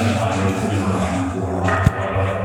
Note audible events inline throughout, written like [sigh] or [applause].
Assalamualaikum warahmatullahi.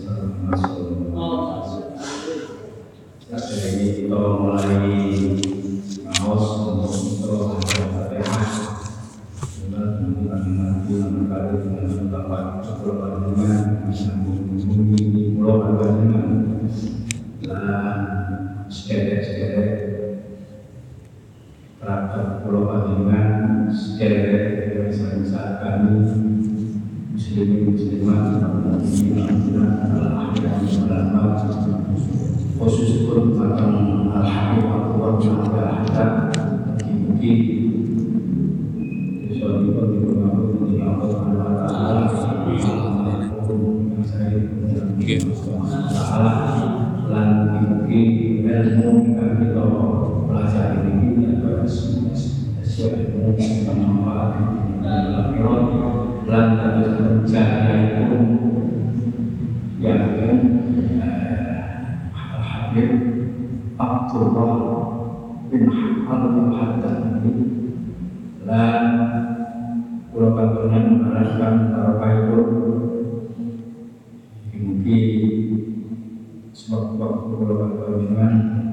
Wasallam. Saat ini kita mulai dan Pulau Kalimantan yang mengarahkan para payur mungkin sebab waktu Pulau Kalimantan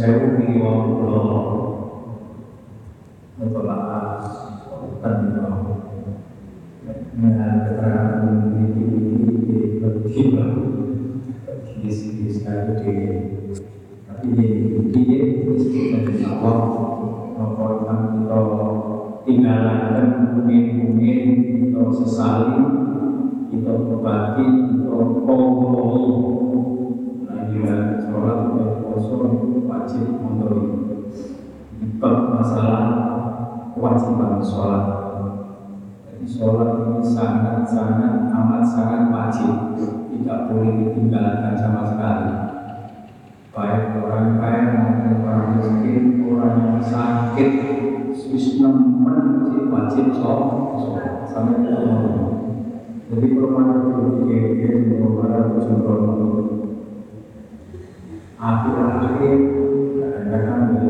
sewu wingi wong kula mentolaah tentang nah keterangan ini ini ini tentang sholat. Jadi sholat ini sangat-sangat amat sangat wajib, tidak boleh ditinggalkan sama sekali. Baik orang kaya maupun orang miskin, orang yang sakit, Sistem wajib wajib sholat sampai Allah. Jadi perumahan itu dikira perumahan itu contoh akhir-akhir kadang-kadang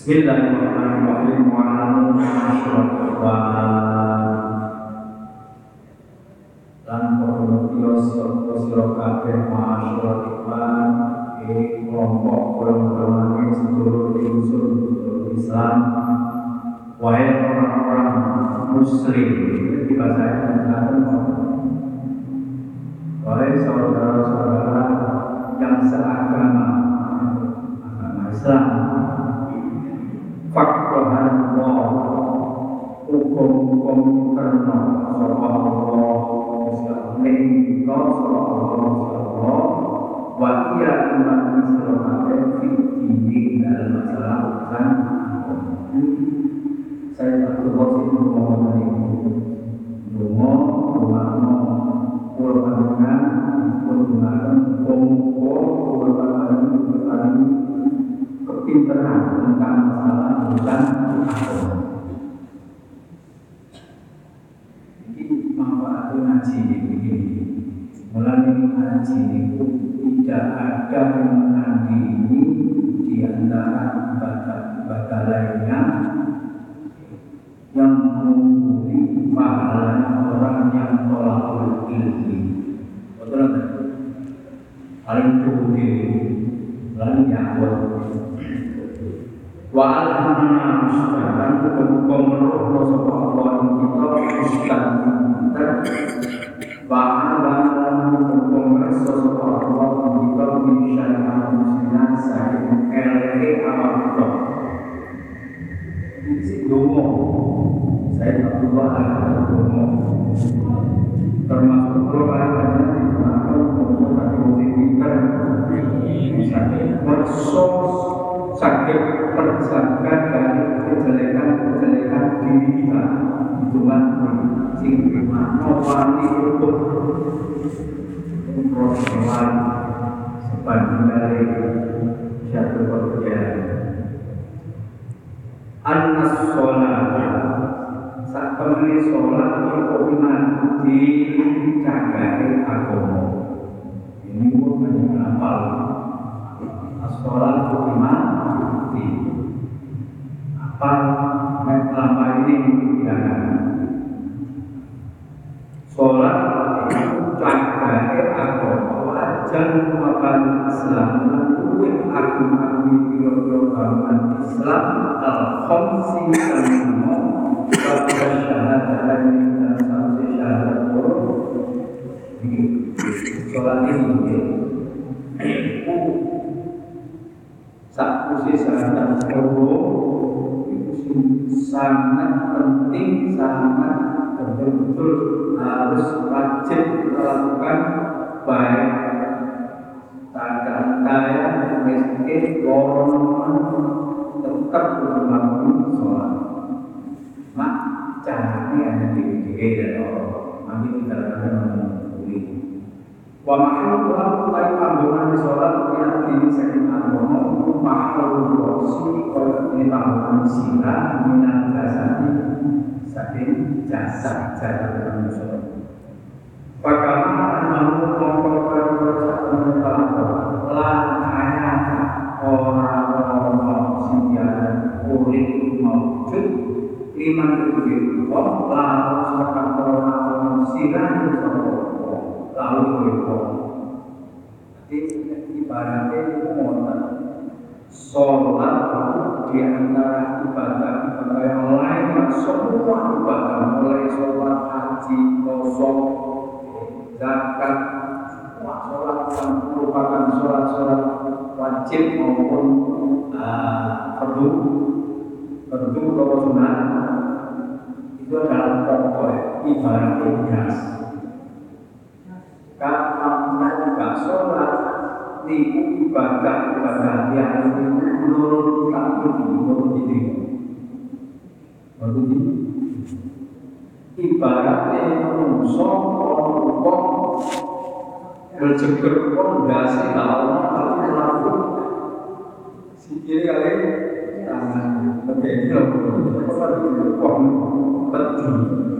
Bismillahirrahmanirrahim. Dan komunitio siro siro kabeh masyarakat e wahai saudara-saudara hukum-hukum karena sapa Allah sapa Allah dalam masalah saya Abdul Qasim Muhammad ini ngaji begini. Melalui ngaji itu tidak ada yang menandingi di antara ibadah-ibadah lainnya yang mengungguli pahalanya orang yang tolak ilmi. Betul? Paling tinggi, paling nyawat. Wa alhamdulillah sekarang kebuka menurut sapa Allah yang kita kita. Wa alhamdulillah kebuka merasa sapa Allah yang kita misalnya manusia sakit LE awal kita. Saya Abdullah Al-Dungo termasuk di termasuk untuk satu musik bersos sakit terjaga dari kejelekan-kejelekan diri kita. Tuhan sing wani untuk proses sepanjang dari satu pekerjaan. Anas sholat saat kembali sholat itu iman dijagai agama. Ini pun banyak hafal. Sholat itu iman apa lama ini tidak sholat jagai agama wajan makan Islam aku aku biro-biro bangunan Islam al-khamsi al-lima Pada syahadat dan sampai syahadat Sholat ini Saat usia syahadat Itu sangat penting Sangat betul-betul harus wajib melakukan baik tanda-tanda miskin golongan tetap melakukan sholat. Mak caranya ada di diri dan orang tidak ada menghubungi wa makhluk Tuhan mulai panggungan di sholat yang diri sakit agama makhluk rosi ini panggungan sirah minat jasadi saking jasad jasad manusia Bagaimana mengkorbankan satu mental langkahnya orang-orang siang kulit maujud lima ribu lalu sekarang orang-orang siang lalu itu jadi ibaratnya itu motor sholat di antara ibadah-ibadah yang lain semua ibadah mulai sholat haji kosong zakat, sholat yang merupakan sholat-sholat wajib maupun perlu perlu atau sunat. Itu adalah pokok ibarat gas. Kalau nggak sholat di ibadah ibadah yang menurut takut menurut diri Baru ini ibaratnya menungso orang berjeger pondasi tahu tapi melaku sikile kali tangan lebih loh wong betul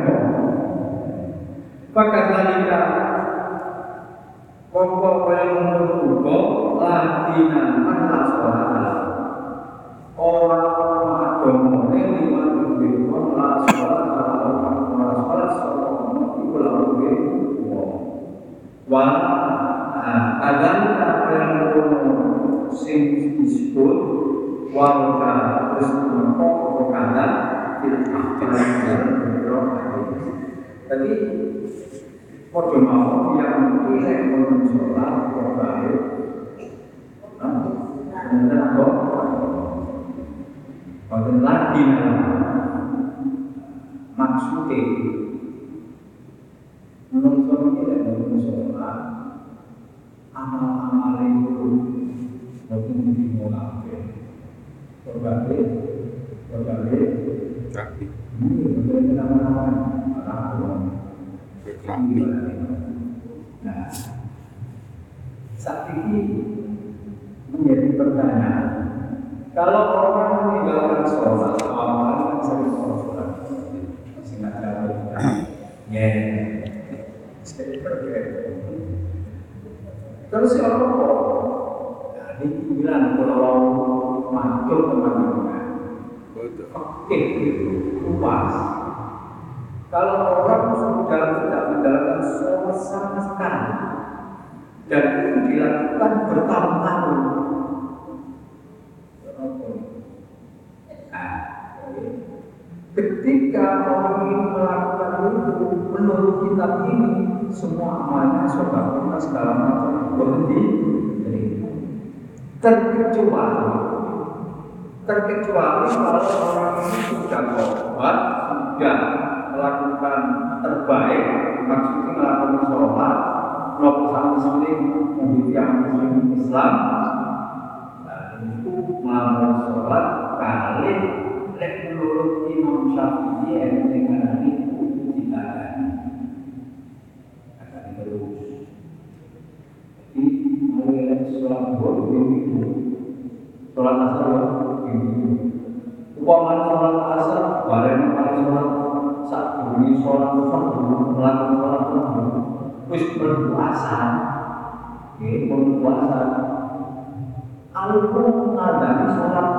Fakadzalika Koko kaya menurutku Latinan mana sholat Orang lima duit La sholat Orang sholat Sholat Iku lalu duit Wa Kadalika kaya menurutku Sing disebut Terus Tadi Kode mau yang pilih kok baik Kemudian kok Kode lagi Maksudnya tidak untuk sholat Amal-amal itu Mungkin dimulai Berbalik Berbalik Rapi. Ini nama-nama Rapi. Nah, saat ini menjadi pertanyaan. Kalau orang meninggalkan sholat, amalan sering sholat, sengaja ya, saya pergi. Terus orang kok, jadi bilang kalau mantul teman-teman, Betul. oke, luas. Kalau orang sudah tidak menjalankan sholat sama sekali dan itu dilakukan bertahun-tahun, nah, ketika orang ini melakukan itu menurut kitab ini semua amalnya sholat kita segala macam berhenti. Terkecuali terkecuali kalau orang ini sudah tobat sudah melakukan terbaik maksudnya melakukan sholat nopo sama muslim yang muslim Islam. Dan itu melakukan sholat kali lek menurut Imam Syafi'i yang dengan itu tidak akan terus. Jadi mulai sholat boleh itu sholat asar begitu umpama sholat asar bareng kali sholat saat bunyi sholat fardu melakukan sholat fardu wis berpuasa oke berpuasa alpun ngadani sholat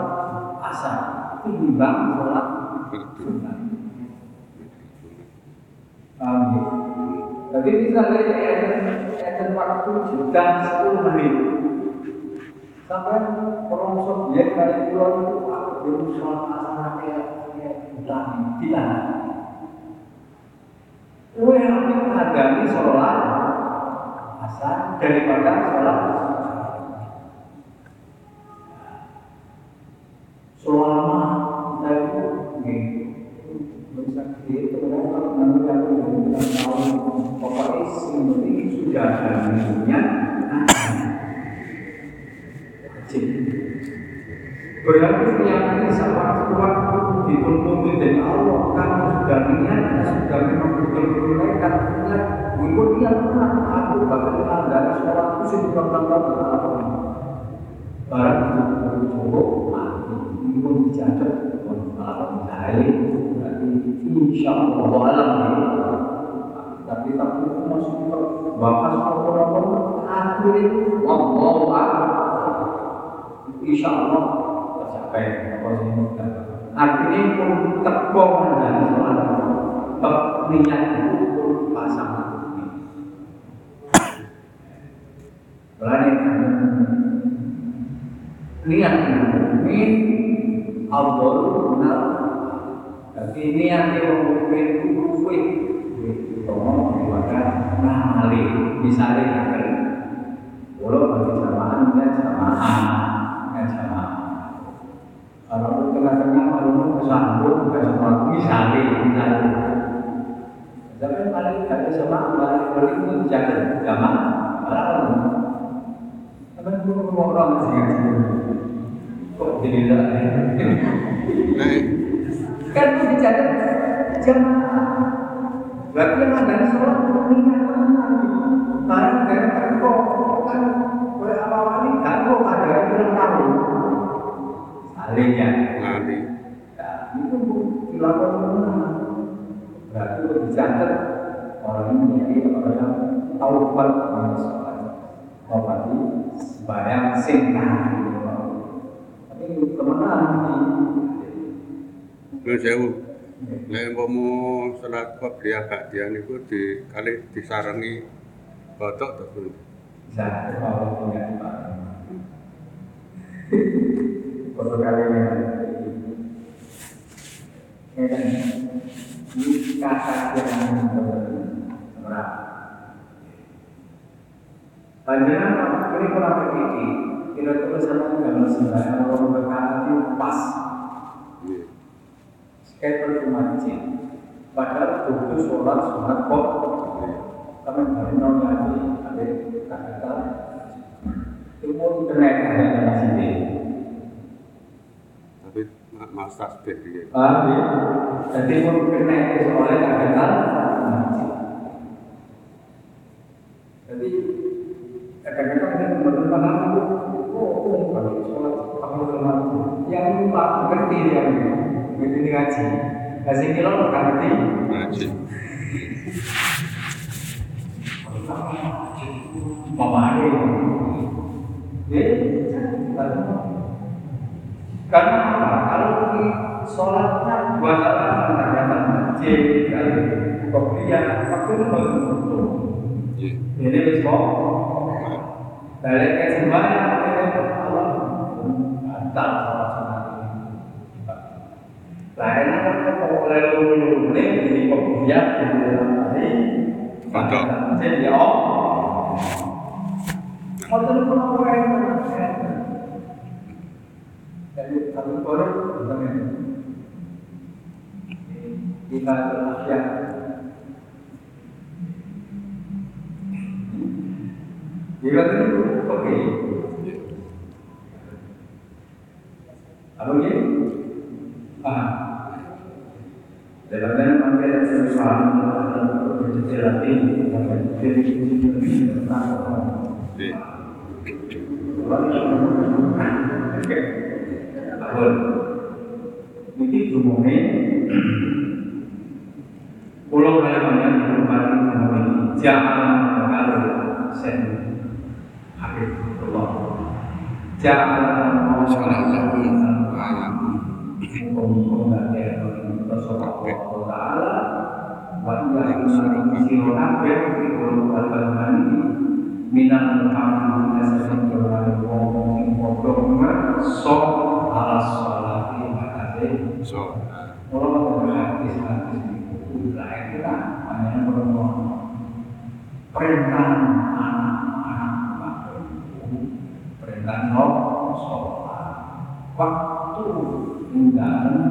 asar timbang sholat sunnah ya? Jadi misalnya ada waktu jeda 10 menit sampai orang Soviet kali pulau itu aku belum sholat asar kayak kayak utami tidak Kue lebih menghargai sholat asar daripada sholat selama kita itu bisa dihitung kalau nanti aku tahu pokoknya ini sudah ada minumnya wajib. Berarti keyakinan sama waktu dituntut dari Allah kamu sudah niat sudah memang itu sih bukan tanggal barang itu cukup mati malam hari berarti insya Allah alam tapi tapi itu masih bahas apa-apa akhir itu. Allah insya Allah tercapai apa sih artinya pun tepung dan sholat niat itu pasangan Pelani niat Jadi ini yang misalnya bagi jamaah kan jamaah. Kan jamaah. Kalau tengah-tengah kalau kesambung ke semua misalnya misalnya. Tapi paling sama paling itu dijaga jamaah malah tapi belum ngomong orang sih kok jadi kan itu dijaga jamaah berarti yang ada di sholat dunia teman karena dari teko kan boleh apa ini teko ada yang bilang tahu salingnya lali. nah, itu dilakukan berarti itu dicatat orang ini menjadi orang yang taubat pada sholat. Taubat sembahyang singkah tapi kemenangan di Nuwun sewu. Nek umpama salat qabliyah ba'diyah niku di kali disarengi batok to, Bro. bisa kalau Pak. Foto [laughs] kali ini. Ini kan kata yang berat. Panjenengan ini kurang begini. Kira-kira sama dengan sembahyang orang berkata itu pas. Nggih. Kayak percuma masjid. Padahal butuh sholat sunat kok. Kami hari nol lagi ada kata itu pun kena ada di. Tapi ma- mas tasbih piye? Paham ya? Jadi pun kena soalnya kata. Jadi kadang-kadang saya bertentangan itu, oh, kalau sholat ke masjid, yang lupa ngerti dia, ngerti ngaji. Kasih kilo nggak ngerti. Ngaji. memahami karena apa kalau sholatnya dua rakaat ternyata masjid kali kopiah waktu itu baru tutup Nggih. ini wis ke sembahyang ini Allah batal sholat sunat lain kan kalau oleh lulu ini di kopiah di dalam hari Batal. jadi oh. Hotel pun apa yang Jadi satu orang bukan Kita yang Bila itu oke. Apa ini? Ah. Dalam dalam panggil sesuatu berjati jadi Nggih. Tahun Ini umumnya Pulau Kalimantan di tempat Jangan mengalir sen Habibullah Jangan mau Sallallahu alaihi Hukum-hukum dari Rasulullah Ta'ala Wa iya minal muhammadin sallallahu alaihi wasallam so ala sholati makate So, kalau hadis hadis itu kita hanya berdoa perintah anak-anak perintah no waktu tinggalan.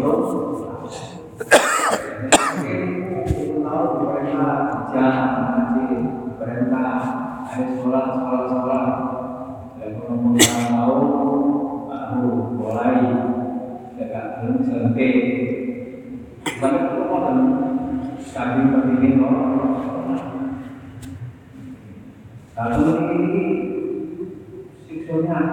pokok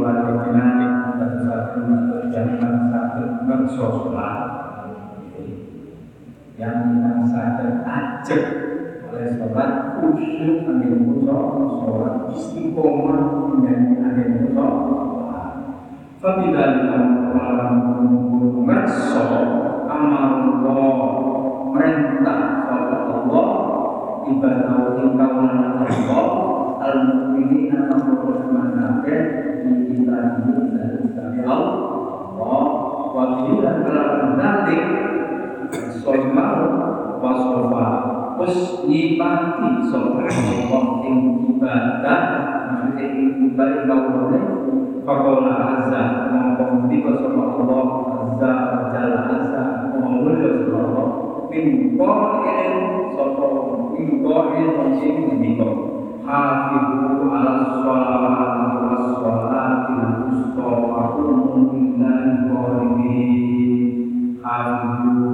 Raja dan satu jangan satu bersolat yang yang sadar ajak oleh sholat khusyuk ambil musuh sholat istiqomah menjadi ambil musuh dalam orang ngerso amalullah merintah sholat Allah ibadah ingkau Allah al-mu'minin atau beriman kafir di dan kami Allah wa bila kalau nanti soal wasofa terus nyipati soal Allah yang ibadah maksudnya ibadah kau boleh. Fakola azza sama Allah azza jalla azza mengulur Allah min qa'il sapa min qa'il sing ngendika hafizu ala sholawati was sholati wusta wa lillahi qanitin hafizu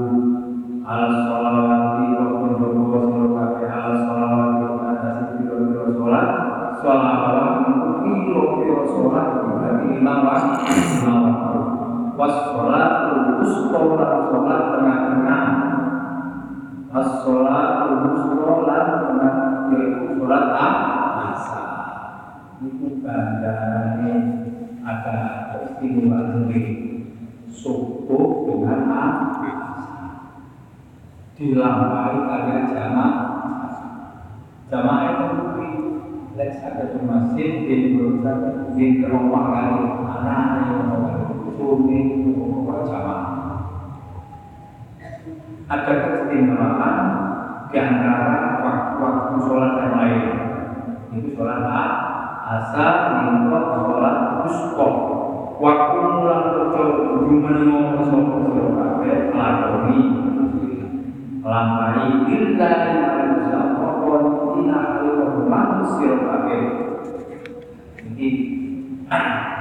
ala sholawati wa qumu wa sholawati ala sholawati wa atas biro-biro sholat sholawat biro-biro sholat berarti waktu lima waktu was sholat wusta wa sholat tengah-tengah as-sholatu sholat yaitu sholat asar itu gandarannya ada subuh dengan asar dilampaui kalian jamaah. Jamaah itu bukti Lex ada di masjid di berusaha di rumah kali anak mau suami untuk jamaah ada keistimewaan di antara waktu-waktu sholat yang lain. Itu sholat asar, minggu, sholat kusko. Waktu mulai kerja cuma mau sopo sopo kafe lakoni lampai bila yang bisa pokok tidak perlu manusia kafe. Jadi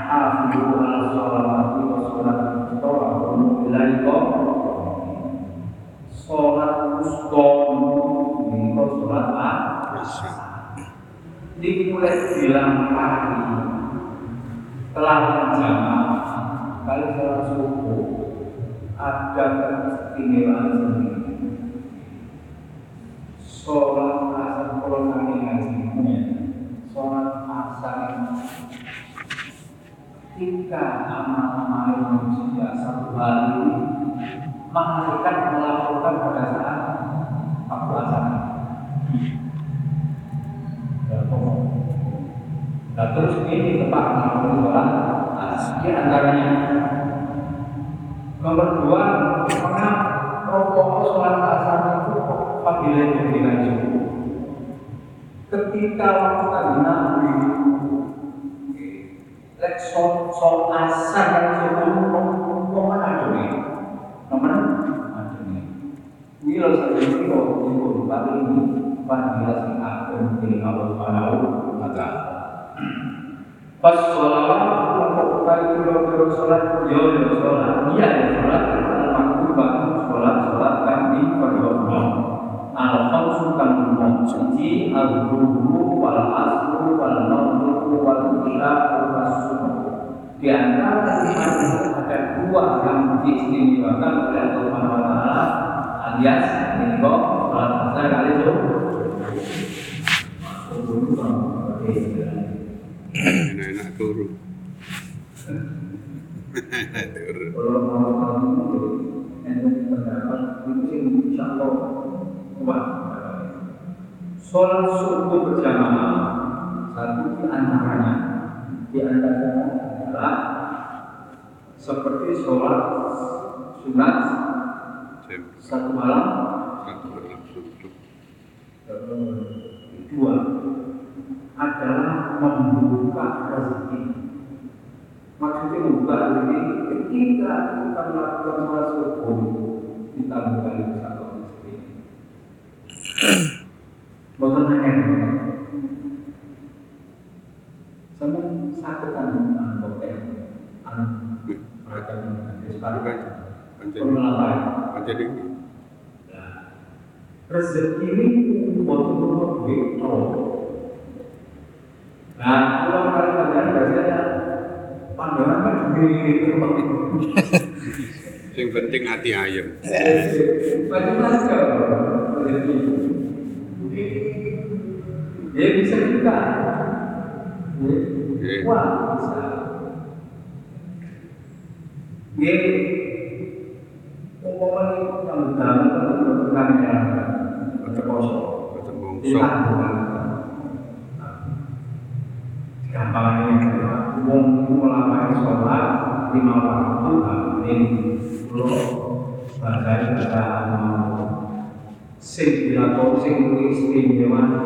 Alhamdulillah sholat wa sholat kusko, alhamdulillah dimulai bilang pagi telah jamaah kali sholat subuh ada keistimewaan sendiri sholat asar kalau kami ngaji sholat asar ketika amal-amal manusia satu hari malaikat melaporkan pada saat waktu asar. Nah terus ini tempat melakukan sholat. Di antaranya nomor dua, karena rokok sholat asar itu pagi yang dikaji. Ketika waktu tadi nabi lek sol asar yang sebelum rokok ada nih nomor adanya. Bila saya ini kalau ibu kali ini pada sing akan jadi Allah Subhanahu. Pas untuk kali kira-kira sholat. Yo yo sholat. Iya ya sholat. Sholat sholat kan di kan dhuhru wal wal wal wal di antara ada dua yang diistimewakan oleh Allah alias minggu sholat asar kali itu turu. [laughs] Turu. Kalau mau itu ente pendapat itu insya Allah kuat sholat subuh berjamaah satu di antaranya. Di antaranya adalah seperti sholat sunat satu malam. satu malam subuh. Dua adalah membuka rezeki Maksudnya membuka diri ketika kita melakukan sholat subuh kita buka satu istri. Bukan hanya sama satu kan anak mereka iki. rezeki ini untuk beto. Nah, kalau biasanya pandangan kan itu. Sing penting hati ayem. Bagaimana rezeki? Ya bisa juga. Wah, bisa. Ya, umpamanya itu yang yang mongso. Kita gampang ini wong ulama sholat lima waktu amin lo bahasa kata sing dilakon sing istimewa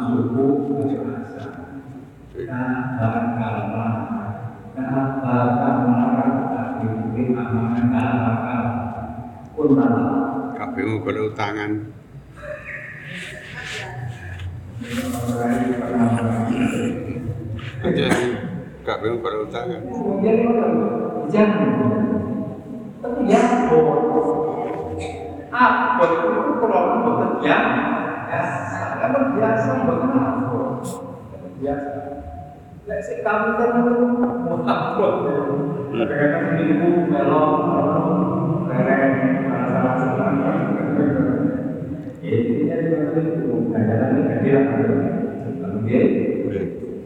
suku bahasa karena bakal marah tapi mungkin amanah bakal unta Kabeh golek utangan. Pancen kabeh golek utangan. Kemudian jangan tapi ya. Apa itu? Kalau ya biasa biasa Lek kan kadang-kadang jadi kadang-kadang ini kecil kalau dia dalam Berfajin.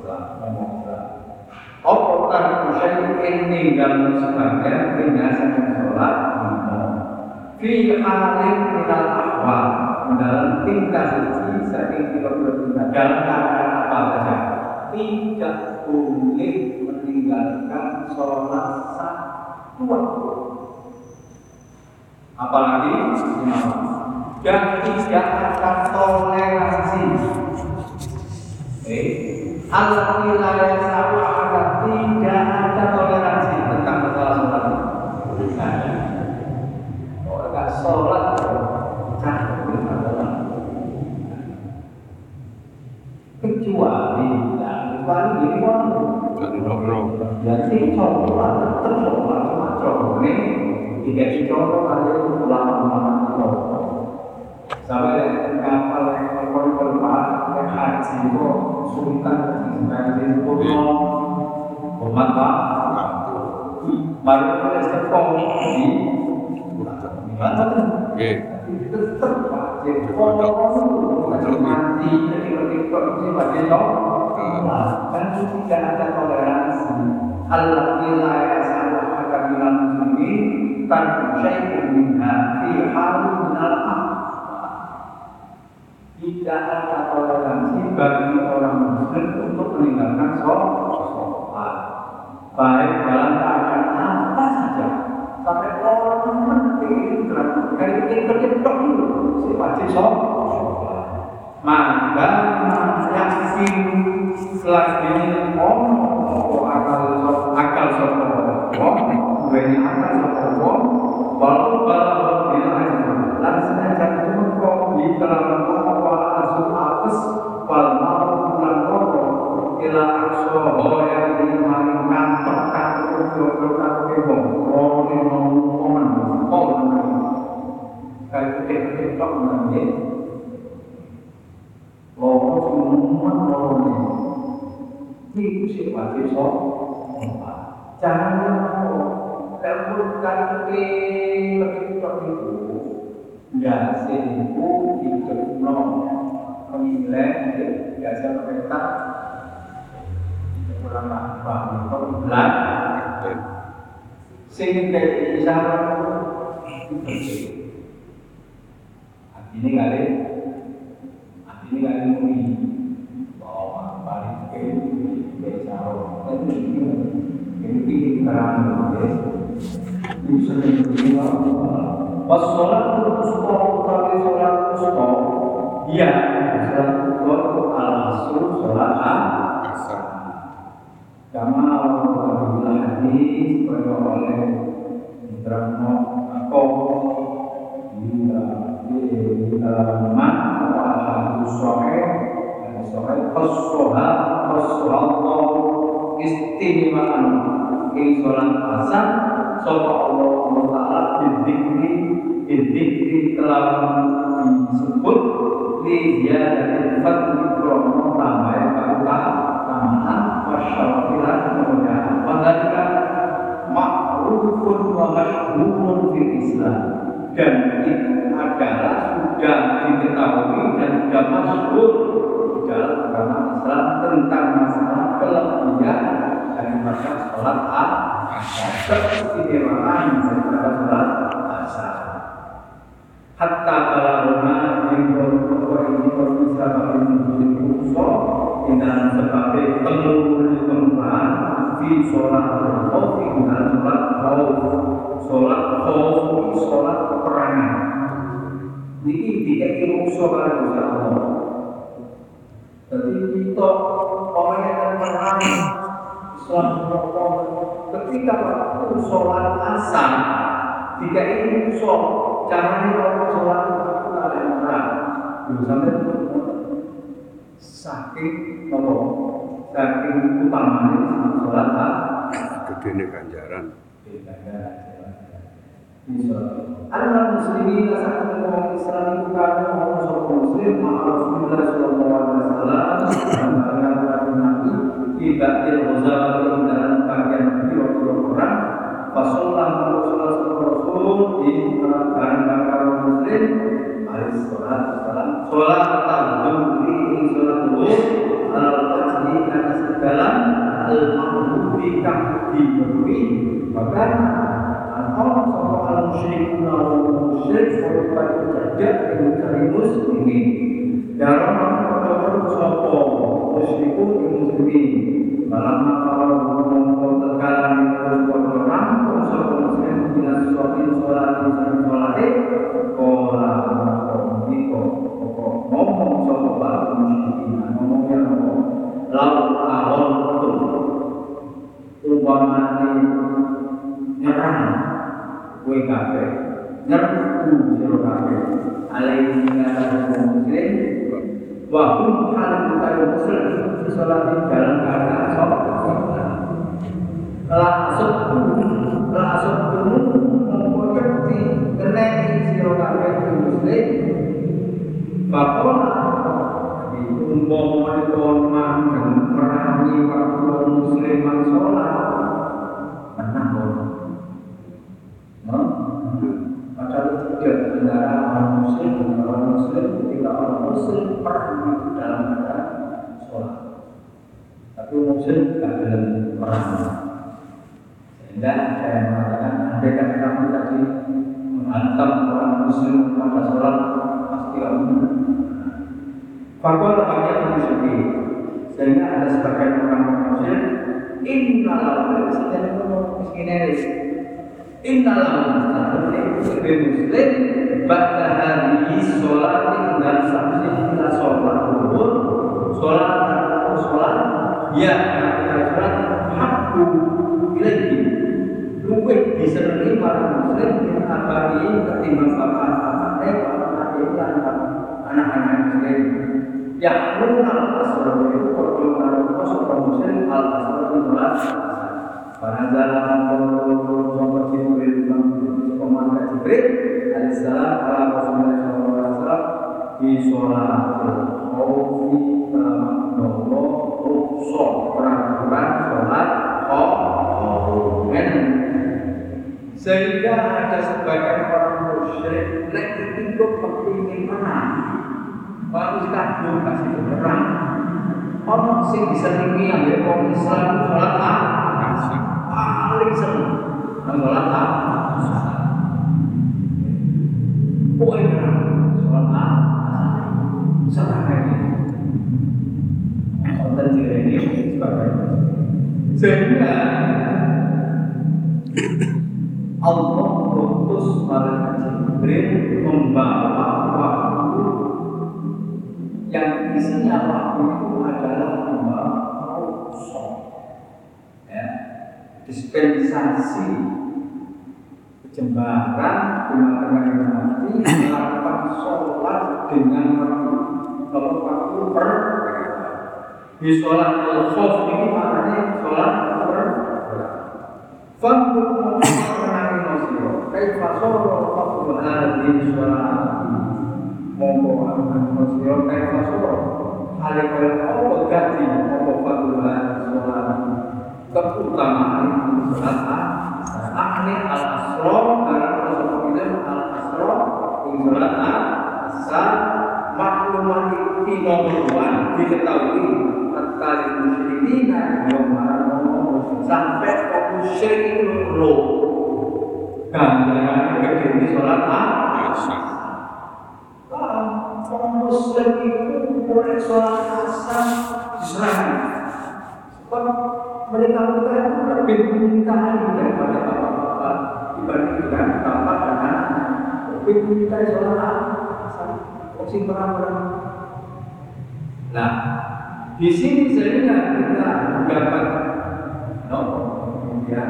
Apa tarku syai'in ninggal sebagian tinggalkan sholat? Fi halin minal ahwal dalam tingkah suci saking kita bertindak dalam keadaan apa saja? Tidak boleh meninggalkan sholat satu waktu. Apalagi dan tidak akan toleransi. Eh wilayah sawah agar tidak ada toleransi tentang masalah sholat. Tidak ada. Kalau nggak sholat, cakap adalah kecuali ya, kecuali ini orang Dan dobro. jadi sholat tetap sholat cuma sholat ini tidak dicontoh ada ulama-ulama sampai kapal ekor yang haji sultan kuno umat pak. Baru mana tuh tetap wajib kalau mati. Jadi itu wajib toh kan tidak ada toleransi. Allah tan syai'un minha fi halun minal tidak ada toleransi bagi orang muslim untuk meninggalkan sholat. Baik dalam keadaan apa saja. Sampai orang penting dari ketika itu si wajib sholat. Maka yakin selanjutnya om lebih itu ya sibuk hidup no menilai biasa mereka ulama bahwa bulan sing dari isyarat ini kali ini kali bahwa paling ke isyarat tapi ini terang ya bisa diterima pas sholat terus tapi sholat terus iya sholat terus al asr sholat asar Kama hadis kaya oleh atau Indrano atau Al-Hadis Sohe Hadis Sohe Khassoha Khassoha Allah Istimewaan Ing sholat asar Sopa Allah Ta'ala Bidikri Bidikri telah disebut Liya dari Fatih Krono Tambah Kata Tamahan Wasyarafilah Kemudian Wadhalika Ma'rufun wa masyhurun Islam Dan itu adalah sudah diketahui dan sudah masyhur dalam agama Islam tentang masalah kelebihan daripada sholat asar keistimewaan daripada sholat asar hatta balaguna yang berkata ini bisa menjadi usul dengan sebagai pengurusan temuan di sholat khawf dan sholat khawf. Sholat khawf sholat peperangan ini tidak usul pada sholat asar tidak ini usul caranya kalau sholat itu perang Dulu sampai saking apa? Saking utamanya sholat gedene ganjaran. Anak muslimin orang Islam itu karena orang seorang muslim maka Rasulullah Shallallahu Alaihi Wasallam mengatakan Nabi tidak dilozal dalam bagian beliau beliau orang Fasullah Rasulullah Rasul di barang barang muslim. Alaihi Wasallam sholat. Tahajud ini sholat dulu al wajhi karena segala al mahbubi kang diberi bahkan Allah sama al musyrikun al musyrik merupakan kerja yang dalam sholat misalnya sholat kola niko ngomong sopo batu musyrikin ngomongnya ngomong. Lalu awal betul. Umpamanya nyerang kue kafe. Nyerbu siro kafe. Alaihi ngata muslim. Hum halan kaya muslim sholat di dalam keadaan sholat muslim tidak dalam perang. Sehingga saya mengatakan andai kata kamu tadi menghantam orang muslim pada sholat pasti kamu Fakor banyak muslim sehingga ada sebagian orang muslim innalahu sebenarnya ngomong miskineris innalahu sebagai muslim pada hari sholat dan sampai kita sholat dulu sholat ya sholat hakku ilahi luwih disenangi para muslim yang abadi ketimbang bapak-bapak bapak-bapak anak-anak muslim Ya'mun al-asr itu perjuangan seorang muslim al-asr itu sholat Pada zaman Rasulullah Muhammad Jibril Pemangkat Jibril Alaihissalam Ala Rasulullah SAW Di sholat Rukso Peraturan sholat Khawfi Sehingga ada sebagian orang musyrik Lek itu kepingin menang Baru kabur kasih perang. Ono sing disenengi ambek wong Islam salat asar. Paling seneng. sholat asar. Sehingga Allah mengutus malaikat Jibril membawa waktu yang isinya waktu itu adalah membawa rusak ya, dispensasi penjembaran di mata mati melakukan sholat dengan waktu waktu per di sholat al-khawf ini maknanya sholat per Fandur mengenai nasiro Kaifa soro Fakul hadhi sholat Mongko akan nasiro Kaifa soro Hali kaya apa gaji Mongko fakul hadhi sholat Keutamaan sholat Akni al-asro Karena Rasulullah al-asro Ini sholat asar Maklumat one Diketahui Kali musyrikin Yang mana sampai musyrik itu lo ganjarannya gede di sholat asar. Orang muslim itu boleh sholat asar diserang. Sebab mereka mereka itu lebih mencintai daripada bapak-bapak dibandingkan bapak dan anak. Lebih mencintai sholat asar. Kok perang-perang. Nah, di sini sehingga kita dapat no, kemudian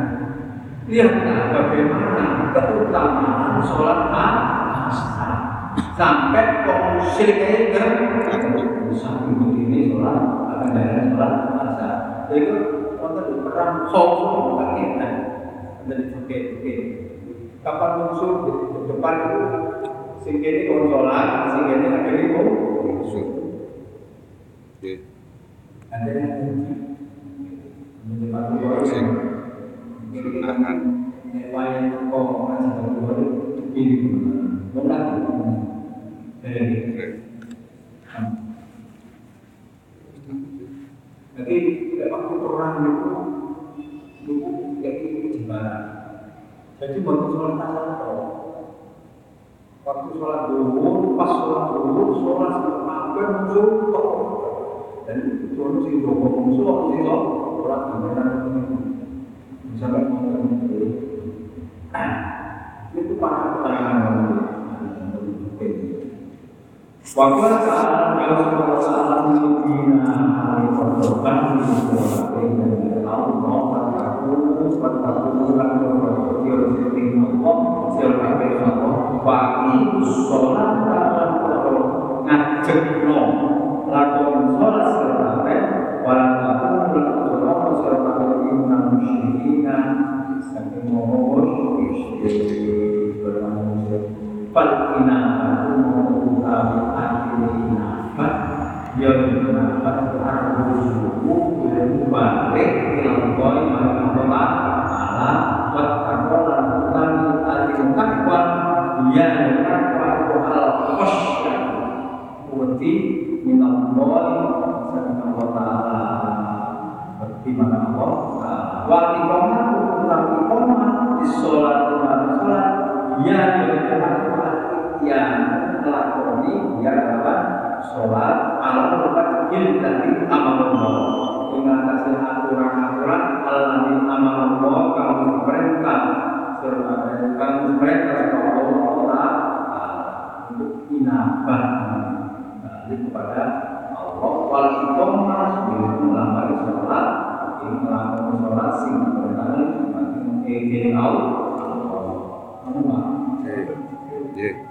lihatlah bagaimana keutamaan sholat asar. Sampai musyrik aja sampai begini sholat akan dari sholat asar. Itu perang khawf bukan kita dari oke oke kapan musuh di depan itu? Sehingga ini kalau sholat sehingga ini ada itu Musuh. Yang. Oke. Jadi waktu perang itu dulu jadi jembatan. Jadi waktu sholat itu waktu sholat dulu, pas sholat dulu, sholat sampai musuh kok. Dan itu sih dulu musuh waktu itu sholat jembatan itu sampai ngomong itu para pertanyaan Waktu saat yang saat Medina hari pertobat di sekolah dan Allah berkata berkata dan berkata Allah siapa Allah bagi sholat dalam ngajak Falkina aku mau akhiri nafas yang nafas melakoni yang apa sholat ala il dari amal Allah. Mengatasi aturan-aturan al nabi amal Allah kamu perintah serta kamu perintah kepada Allah Taala untuk inabah balik kepada Allah. Wal iqamah melambari sholat ini melakoni sholat sing perintahnya bagi Allah. Allah Oke.